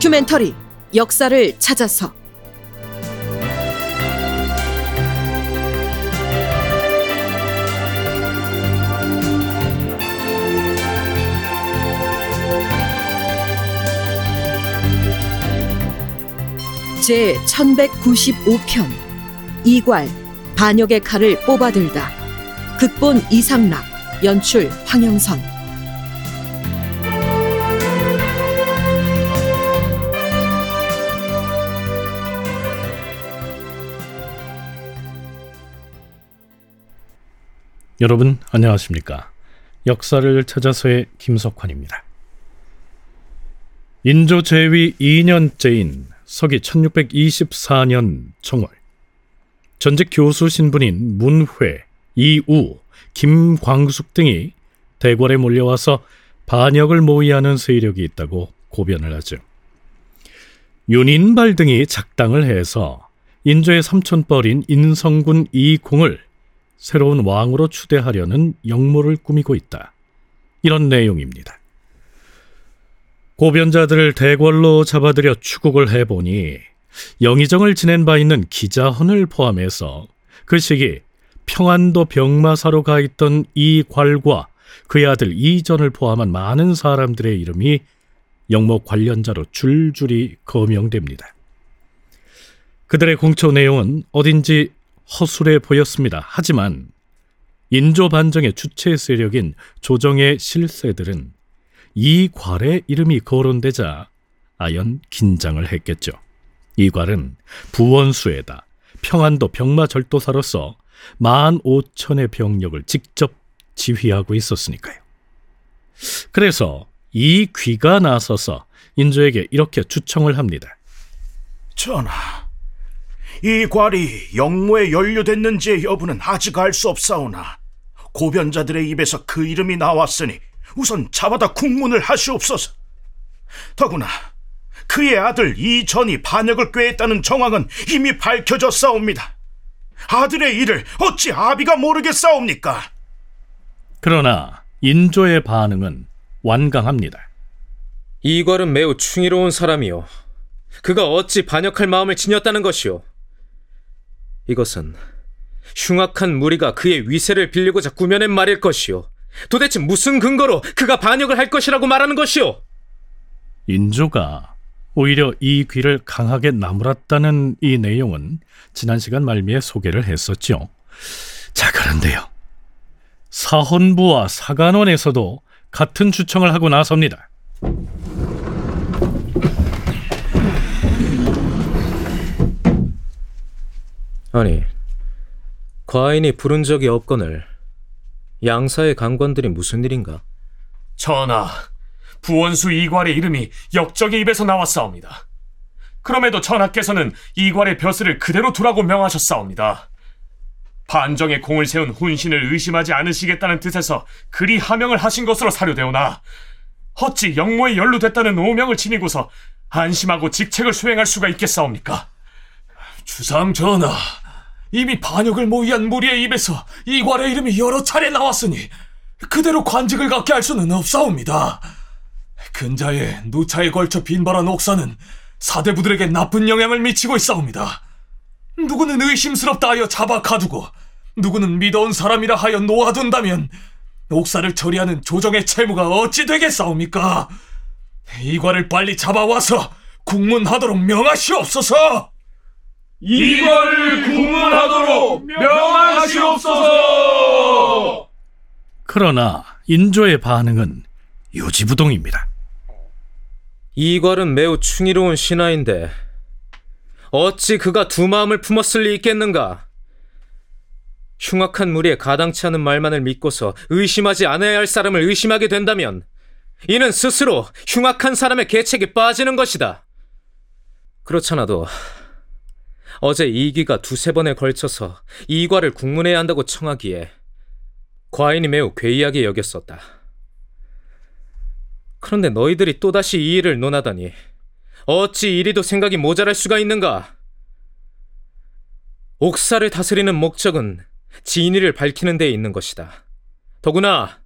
다큐멘터리 역사를 찾아서. 제 1195편 이괄 반역의 칼을 뽑아들다. 극본 이상락 연출 황영선 여러분 안녕하십니까? 역사를 찾아서의 김석환입니다. 인조 제위 2년째인 서기 1624년 정월 전직 교수 신분인 문회, 이우, 김광숙 등이 대궐에 몰려와서 반역을 모의하는 세력이 있다고 고변을 하죠. 윤인발 등이 작당을 해서 인조의 삼촌뻘인 인성군 이공을 새로운 왕으로 추대하려는 역모를 꾸미고 있다. 이런 내용입니다. 고변자들을 대궐로 잡아들여 추국을 해보니 영의정을 지낸 바 있는 기자헌을 포함해서 그 시기 평안도 병마사로 가 있던 이괄과 그의 아들 이전을 포함한 많은 사람들의 이름이 영모 관련자로 줄줄이 거명됩니다. 그들의 공초 내용은 어딘지 허술해 보였습니다. 하지만 인조 반정의 주체 세력인 조정의 실세들은 이 괄의 이름이 거론되자 아연 긴장을 했겠죠. 이 괄은 부원수에다 평안도 병마절도사로서 만 오천의 병력을 직접 지휘하고 있었으니까요. 그래서 이 귀가 나서서 인조에게 이렇게 추청을 합니다. 전하, 이 괄이 영모에 연루됐는지의 여부는 아직 알 수 없사오나 고변자들의 입에서 그 이름이 나왔으니 우선 잡아다 국문을 하시옵소서. 더구나 그의 아들 이전이 반역을 꾀했다는 정황은 이미 밝혀졌사옵니다. 아들의 일을 어찌 아비가 모르겠사옵니까? 그러나 인조의 반응은 완강합니다. 이괄은 매우 충의로운 사람이요. 그가 어찌 반역할 마음을 지녔다는 것이오. 이것은 흉악한 무리가 그의 위세를 빌리고자 꾸며낸 말일 것이오. 도대체 무슨 근거로 그가 반역을 할 것이라고 말하는 것이오? 인조가 오히려 이 귀를 강하게 나무랐다는 이 내용은 지난 시간 말미에 소개를 했었죠. 자, 그런데요. 사헌부와 사간원에서도 같은 주청을 하고 나섭니다. 아니, 과인이 부른 적이 없거늘 양사의 강관들이 무슨 일인가? 전하, 부원수 이괄의 이름이 역적의 입에서 나왔사옵니다. 그럼에도 전하께서는 이괄의 벼슬을 그대로 두라고 명하셨사옵니다. 반정에 공을 세운 훈신을 의심하지 않으시겠다는 뜻에서 그리 하명을 하신 것으로 사료되오나 어찌 영모에 연루됐다는 오명을 지니고서 안심하고 직책을 수행할 수가 있겠사옵니까? 주상 전하, 이미 반역을 모의한 무리의 입에서 이괄의 이름이 여러 차례 나왔으니 그대로 관직을 갖게 할 수는 없사옵니다. 근자에 누차에 걸쳐 빈발한 옥사는 사대부들에게 나쁜 영향을 미치고 있사옵니다. 누구는 의심스럽다 하여 잡아 가두고 누구는 믿어온 사람이라 하여 놓아둔다면 옥사를 처리하는 조정의 채무가 어찌 되겠사옵니까? 이괄을 빨리 잡아와서 국문하도록 명하시옵소서! 이괄을 국문하도록 명하시옵소서! 그러나 인조의 반응은 요지부동입니다. 이괄은 매우 충의로운 신하인데 어찌 그가 두 마음을 품었을 리 있겠는가? 흉악한 무리에 가당치 않은 말만을 믿고서 의심하지 않아야 할 사람을 의심하게 된다면 이는 스스로 흉악한 사람의 계책에 빠지는 것이다. 그렇잖아도 어제 이기가 두세 번에 걸쳐서 이과를 국문해야 한다고 청하기에 과인이 매우 괴이하게 여겼었다. 그런데 너희들이 또다시 이 일을 논하다니 어찌 이리도 생각이 모자랄 수가 있는가? 옥사를 다스리는 목적은 진위를 밝히는 데 있는 것이다. 더구나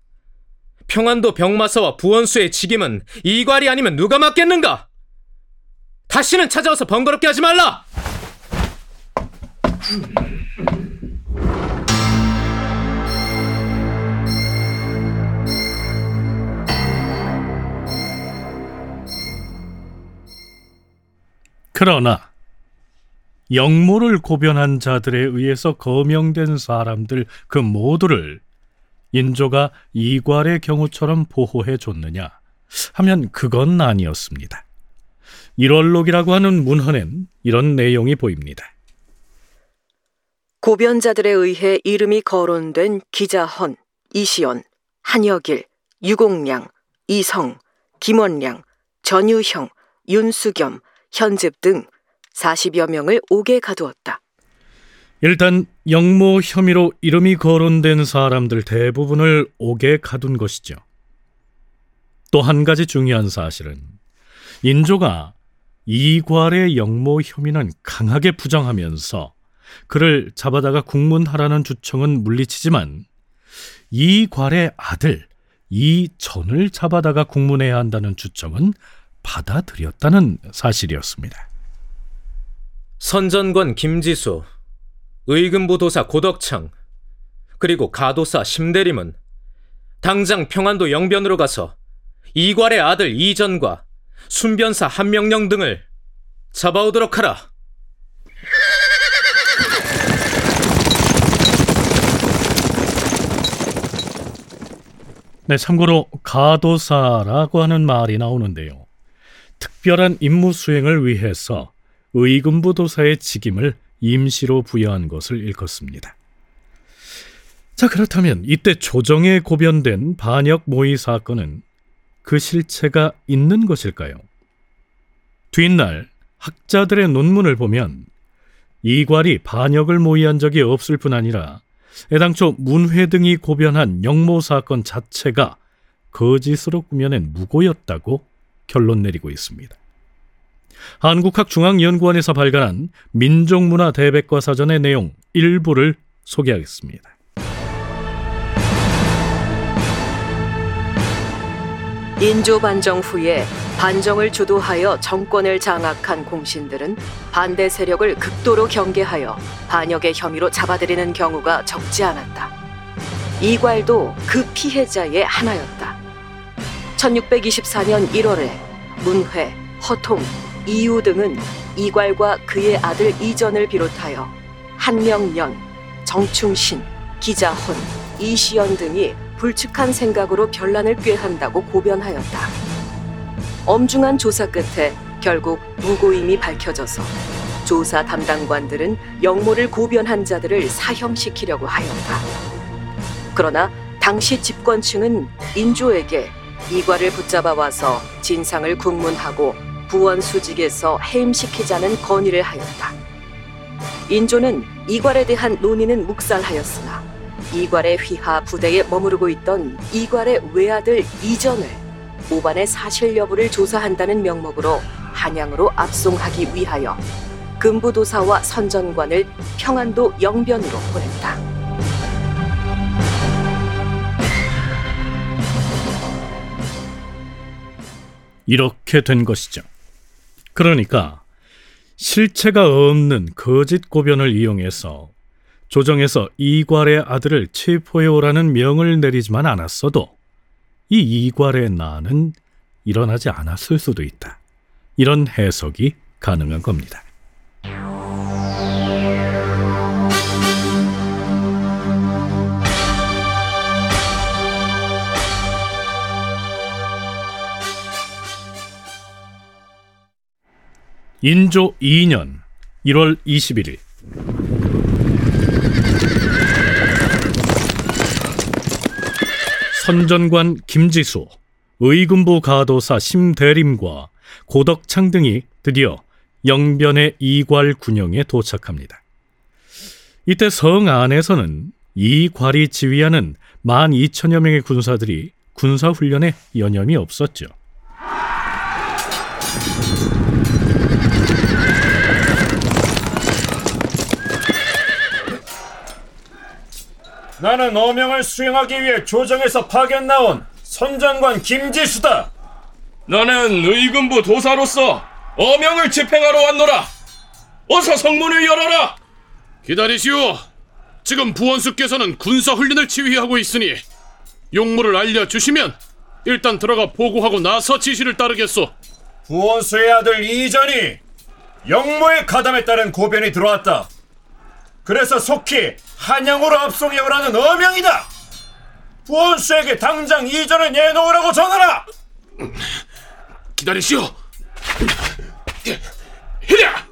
평안도 병마사와 부원수의 직임은 이괄이 아니면 누가 맡겠는가? 다시는 찾아와서 번거롭게 하지 말라! 그러나 영모를 고변한 자들에 의해서 거명된 사람들 그 모두를 인조가 이괄의 경우처럼 보호해 줬느냐 하면 그건 아니었습니다. 1월록이라고 하는 문헌엔 이런 내용이 보입니다. 고변자들에 의해 이름이 거론된 기자헌, 이시연, 한여길, 유공량, 이성, 김원량, 전유형, 윤수겸, 현집 등 40여 명을 옥에 가두었다. 일단 영모 혐의로 이름이 거론된 사람들 대부분을 옥에 가둔 것이죠. 또 한 가지 중요한 사실은 인조가 이괄의 영모 혐의는 강하게 부정하면서 그를 잡아다가 국문하라는 주청은 물리치지만 이괄의 아들 이전을 잡아다가 국문해야 한다는 주청은 받아들였다는 사실이었습니다. 선전관 김지수, 의금부 도사 고덕창, 그리고 가도사 심대림은 당장 평안도 영변으로 가서 이괄의 아들 이전과 순변사 한명령 등을 잡아오도록 하라. 네, 참고로 가도사라고 하는 말이 나오는데요. 특별한 임무 수행을 위해서 의금부 도사의 직임을 임시로 부여한 것을 일컫습니다. 자, 그렇다면 이때 조정에 고변된 반역 모의 사건은 그 실체가 있는 것일까요? 뒷날 학자들의 논문을 보면 이괄이 반역을 모의한 적이 없을 뿐 아니라 애당초 문회 등이 고변한 영모 사건 자체가 거짓으로 꾸며낸 무고였다고 결론 내리고 있습니다. 한국학중앙연구원에서 발간한 민족문화 대백과 사전의 내용 일부를 소개하겠습니다. 인조 반정 후에 반정을 주도하여 정권을 장악한 공신들은 반대 세력을 극도로 경계하여 반역의 혐의로 잡아들이는 경우가 적지 않았다. 이괄도 그 피해자의 하나였다. 1624년 1월에 문회, 허통, 이유 등은 이괄과 그의 아들 이전을 비롯하여 한명년, 정충신, 기자헌, 이시연 등이 불측한 생각으로 변란을 꾀한다고 고변하였다. 엄중한 조사 끝에 결국 무고임이 밝혀져서 조사 담당관들은 영모를 고변한 자들을 사형시키려고 하였다. 그러나 당시 집권층은 인조에게 이괄을 붙잡아 와서 진상을 국문하고 부원 수직에서 해임시키자는 건의를 하였다. 인조는 이괄에 대한 논의는 묵살하였으나 이괄의 휘하 부대에 머무르고 있던 이괄의 외아들 이전을 오반의 사실 여부를 조사한다는 명목으로 한양으로 압송하기 위하여 금부도사와 선전관을 평안도 영변으로 보냈다. 이렇게 된 것이죠. 그러니까 실체가 없는 거짓 고변을 이용해서 조정에서 이괄의 아들을 체포해 오라는 명을 내리지만 않았어도 이 이괄의 난은 일어나지 않았을 수도 있다. 이런 해석이 가능한 겁니다. 인조 2년 1월 21일 선전관 김지수, 의금부 가도사 심대림과 고덕창 등이 드디어 영변의 이괄 군영에 도착합니다. 이때 성 안에서는 이괄이 지휘하는 12,000여 명의 군사들이 군사훈련에 여념이 없었죠. 나는 어명을 수행하기 위해 조정에서 파견 나온 선장관 김지수다. 나는 의금부 도사로서 어명을 집행하러 왔노라. 어서 성문을 열어라. 기다리시오. 지금 부원수께서는 군사 훈련을 지휘하고 있으니 용무를 알려주시면 일단 들어가 보고하고 나서 지시를 따르겠소. 부원수의 아들 이전이 영모의 가담에 따른 고변이 들어왔다. 그래서 속히 한양으로 압송해 오라는 어명이다. 부원수에게 당장 이전을 내놓으라고 전하라. 기다리시오. 히랴!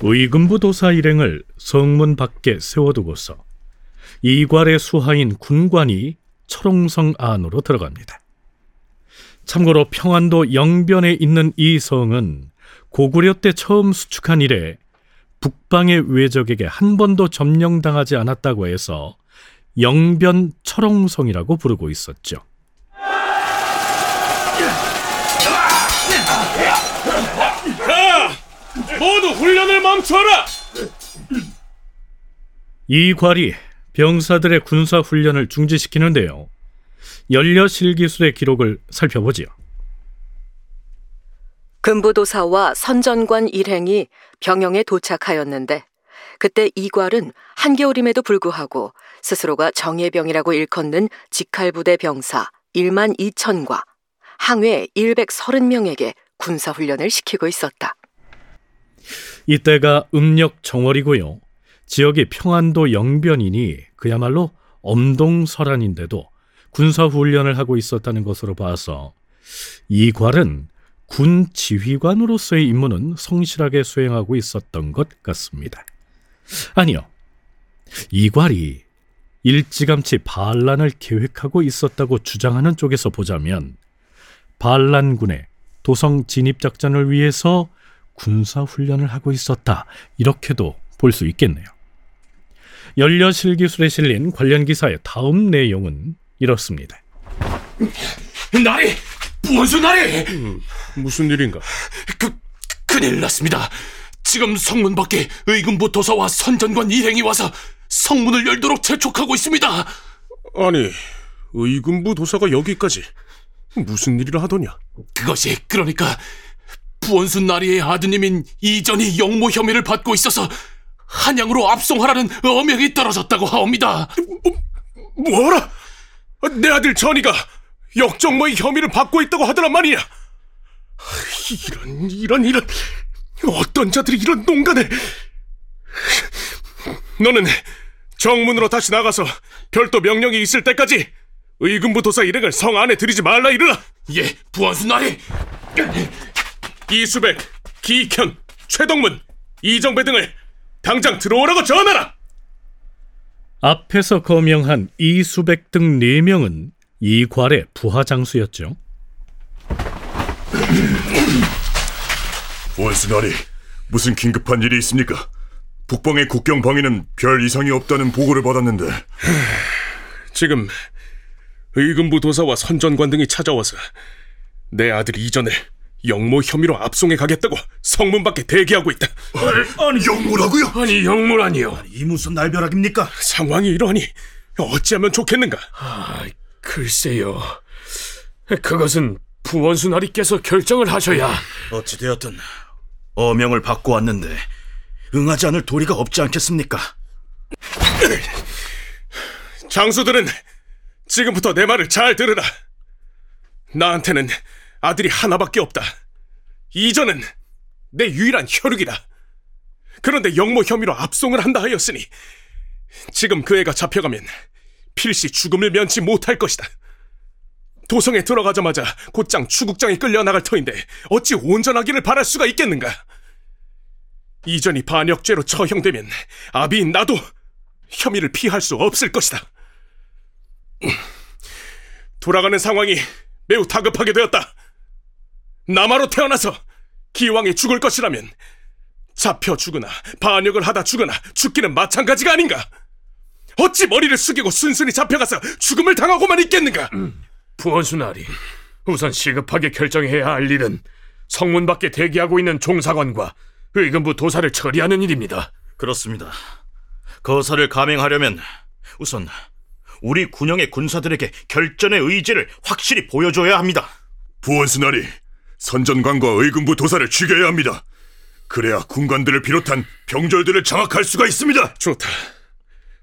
의금부 도사 일행을 성문 밖에 세워두고서 이괄의 수하인 군관이 철옹성 안으로 들어갑니다. 참고로 평안도 영변에 있는 이 성은 고구려 때 처음 수축한 이래 북방의 외적에게 한 번도 점령당하지 않았다고 해서 영변 철옹성이라고 부르고 있었죠. 모두 훈련을 멈춰라. 이 괄이 병사들의 군사 훈련을 중지시키는데요. 연려실 기술의 기록을 살펴보지요. 금부도사와 선전관 일행이 병영에 도착하였는데 그때 이괄은 한겨울임에도 불구하고 스스로가 정예병이라고 일컫는 직할부대 병사 1만 2천과 항외 130명에게 군사훈련을 시키고 있었다. 이때가 음력 정월이고요. 지역이 평안도 영변이니 그야말로 엄동설안인데도 군사훈련을 하고 있었다는 것으로 봐서 이괄은 군 지휘관으로서의 임무는 성실하게 수행하고 있었던 것 같습니다. 아니요. 이괄이 일찌감치 반란을 계획하고 있었다고 주장하는 쪽에서 보자면 반란군의 도성 진입 작전을 위해서 군사 훈련을 하고 있었다. 이렇게도 볼 수 있겠네요. 연려실 기술에 실린 관련 기사의 다음 내용은 이렇습니다. 나리, 부원수 나리. 무슨 일인가? 그 큰일 났습니다. 지금 성문 밖에 의금부 도사와 선전관 일행이 와서 성문을 열도록 재촉하고 있습니다. 아니, 의금부 도사가 여기까지 무슨 일이라 하더냐? 그것이 그러니까 부원수 나리의 아드님인 이전이 영모 혐의를 받고 있어서 한양으로 압송하라는 어명이 떨어졌다고 하옵니다. 뭐라? 내 아들 전이가 역정모의 혐의를 받고 있다고 하더란 말이냐? 이런 이런 이런 어떤 자들이 이런 농간을? 너는 정문으로 다시 나가서 별도 명령이 있을 때까지 의금부 도사 일행을 성 안에 들이지 말라 이르라. 예, 부원수 나리. 이수백, 기익현, 최동문, 이정배 등을 당장 들어오라고 전하라. 앞에서 거명한 이수백 등 네명은 이괄의 부하장수였죠. 원수나리, 무슨 긴급한 일이 있습니까? 북방의 국경 방위는 별 이상이 없다는 보고를 받았는데 지금 의금부 도사와 선전관 등이 찾아와서 내 아들 이전을 영모 혐의로 압송해 가겠다고 성문 밖에 대기하고 있다. 아니 영무라고요? 아니 영무라니요. 이 무슨 날벼락입니까? 상황이 이러하니 어찌하면 좋겠는가? 아, 글쎄요. 그것은 부원수 나리께서 결정을 하셔야. 어찌되었든 어명을 받고 왔는데 응하지 않을 도리가 없지 않겠습니까? 장수들은 지금부터 내 말을 잘 들으라. 나한테는 아들이 하나밖에 없다. 이전은 내 유일한 혈육이다. 그런데 영모 혐의로 압송을 한다 하였으니 지금 그 애가 잡혀가면 필시 죽음을 면치 못할 것이다. 도성에 들어가자마자 곧장 추국장에 끌려 나갈 터인데 어찌 온전하기를 바랄 수가 있겠는가? 이전이 반역죄로 처형되면 아비인 나도 혐의를 피할 수 없을 것이다. 돌아가는 상황이 매우 다급하게 되었다. 남아로 태어나서 기왕에 죽을 것이라면 잡혀 죽으나 반역을 하다 죽으나 죽기는 마찬가지가 아닌가? 어찌 머리를 숙이고 순순히 잡혀가서 죽음을 당하고만 있겠는가? 부원수 나리. 우선 시급하게 결정해야 할 일은 성문 밖에 대기하고 있는 종사관과 의금부 도사를 처리하는 일입니다. 그렇습니다. 거사를 감행하려면 우선 우리 군영의 군사들에게 결전의 의지를 확실히 보여줘야 합니다. 부원수 나리 선전관과 의금부 도사를 죽여야 합니다. 그래야 군관들을 비롯한 병졸들을 장악할 수가 있습니다. 좋다.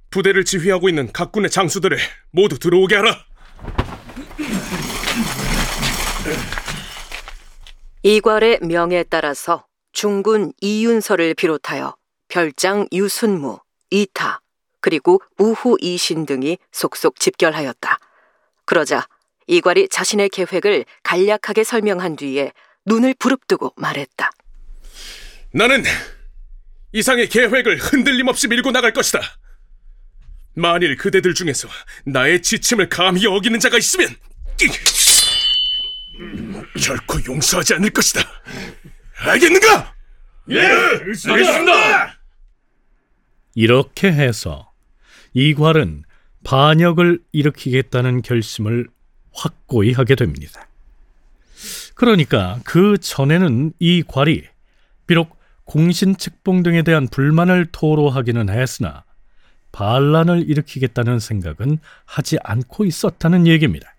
부대를 지휘하고 있는 각 군의 장수들을 모두 들어오게 하라. 이괄의 명에 따라서 중군 이윤서를 비롯하여 별장 유순무, 이타, 그리고 우후 이신 등이 속속 집결하였다. 그러자 이괄이 자신의 계획을 간략하게 설명한 뒤에 눈을 부릅뜨고 말했다. 나는 이상의 계획을 흔들림 없이 밀고 나갈 것이다. 만일 그대들 중에서 나의 지침을 감히 어기는 자가 있으면 결코 용서하지 않을 것이다. 알겠는가? 예, 알겠습니다. 이렇게 해서 이괄은 반역을 일으키겠다는 결심을 확고히 하게 됩니다. 그러니까 그 전에는 이괄이 비록 공신 책봉 등에 대한 불만을 토로하기는 했으나 반란을 일으키겠다는 생각은 하지 않고 있었다는 얘기입니다.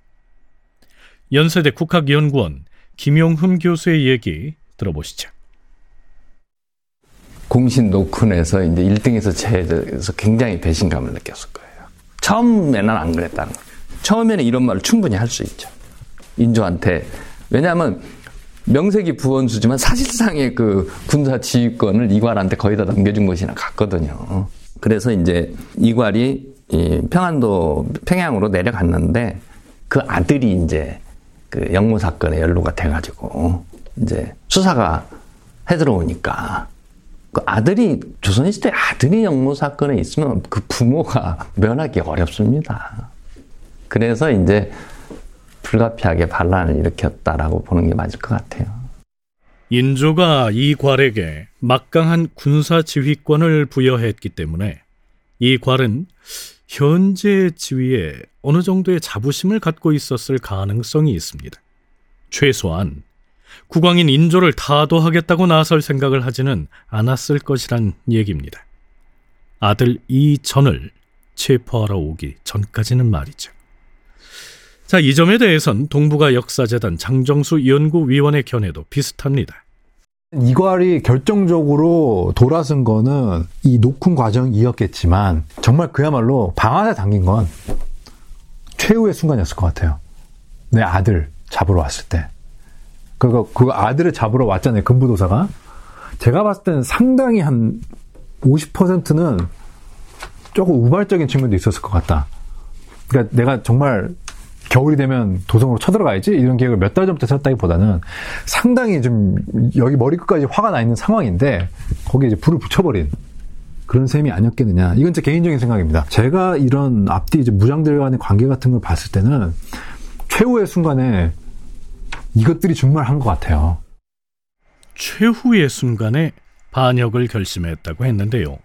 연세대 국학연구원 김용흠 교수의 얘기 들어보시죠. 공신 노큰에서 이제 1등에서 제에서 굉장히 배신감을 느꼈을 거예요. 처음에는 안 그랬다는 거예요. 처음에는 이런 말을 충분히 할 수 있죠. 인조한테. 왜냐하면 명색이 부원수지만 사실상의 그 군사 지휘권을 이괄한테 거의 다 넘겨준 것이나 같거든요. 그래서 이제 이괄이 평안도 평양으로 내려갔는데 그 아들이 이제 그 영모 사건에 연루가 돼가지고 이제 수사가 해들어오니까 그 아들이 조선시대 아들이 영모 사건에 있으면 그 부모가 면하기 어렵습니다. 그래서 이제 불가피하게 반란을 일으켰다라고 보는 게 맞을 것 같아요. 인조가 이괄에게 막강한 군사 지휘권을 부여했기 때문에 이괄은 현재 지위에 어느 정도의 자부심을 갖고 있었을 가능성이 있습니다. 최소한 국왕인 인조를 타도하겠다고 나설 생각을 하지는 않았을 것이란 얘기입니다. 아들 이전을 체포하러 오기 전까지는 말이죠. 자, 이 점에 대해선 동북아 역사재단 장정수 연구위원의 견해도 비슷합니다. 이괄이 결정적으로 돌아선 거는 이 녹음 과정이었겠지만 정말 그야말로 방아쇠 당긴 건 최후의 순간이었을 것 같아요. 내 아들 잡으러 왔을 때. 그거 그 아들을 잡으러 왔잖아요. 금부도사가. 제가 봤을 때는 상당히 한 50%는 조금 우발적인 측면도 있었을 것 같다. 그러니까 내가 정말 겨울이 되면 도성으로 쳐들어가야지 이런 계획을 몇 달 전부터 세웠다기보다는 상당히 좀 여기 머리끝까지 화가 나 있는 상황인데 거기에 이제 불을 붙여버린 그런 셈이 아니었겠느냐. 이건 제 개인적인 생각입니다. 제가 이런 앞뒤 이제 무장들 간의 관계 같은 걸 봤을 때는 최후의 순간에 이것들이 정말 한 것 같아요. 최후의 순간에 반역을 결심했다고 했는데요.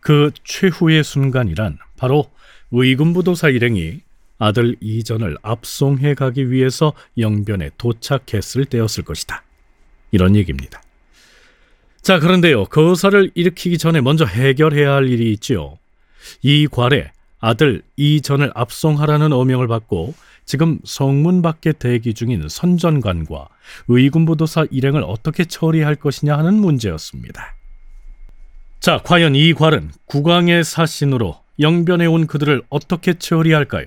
그 최후의 순간이란 바로 의금부도사 일행이 아들 이전을 압송해 가기 위해서 영변에 도착했을 때였을 것이다. 이런 얘기입니다. 자, 그런데요. 거사를 일으키기 전에 먼저 해결해야 할 일이 있지요. 이 괄에 아들 이전을 압송하라는 어명을 받고 지금 성문 밖에 대기 중인 선전관과 의군부도사 일행을 어떻게 처리할 것이냐 하는 문제였습니다. 자, 과연 이 괄은 국왕의 사신으로 영변에 온 그들을 어떻게 처리할까요?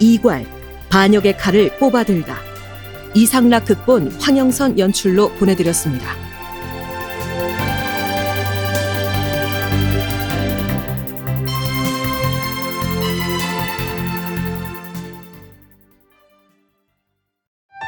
이괄 반역의 칼을 뽑아들다 이상락 극본 황영선 연출로 보내드렸습니다.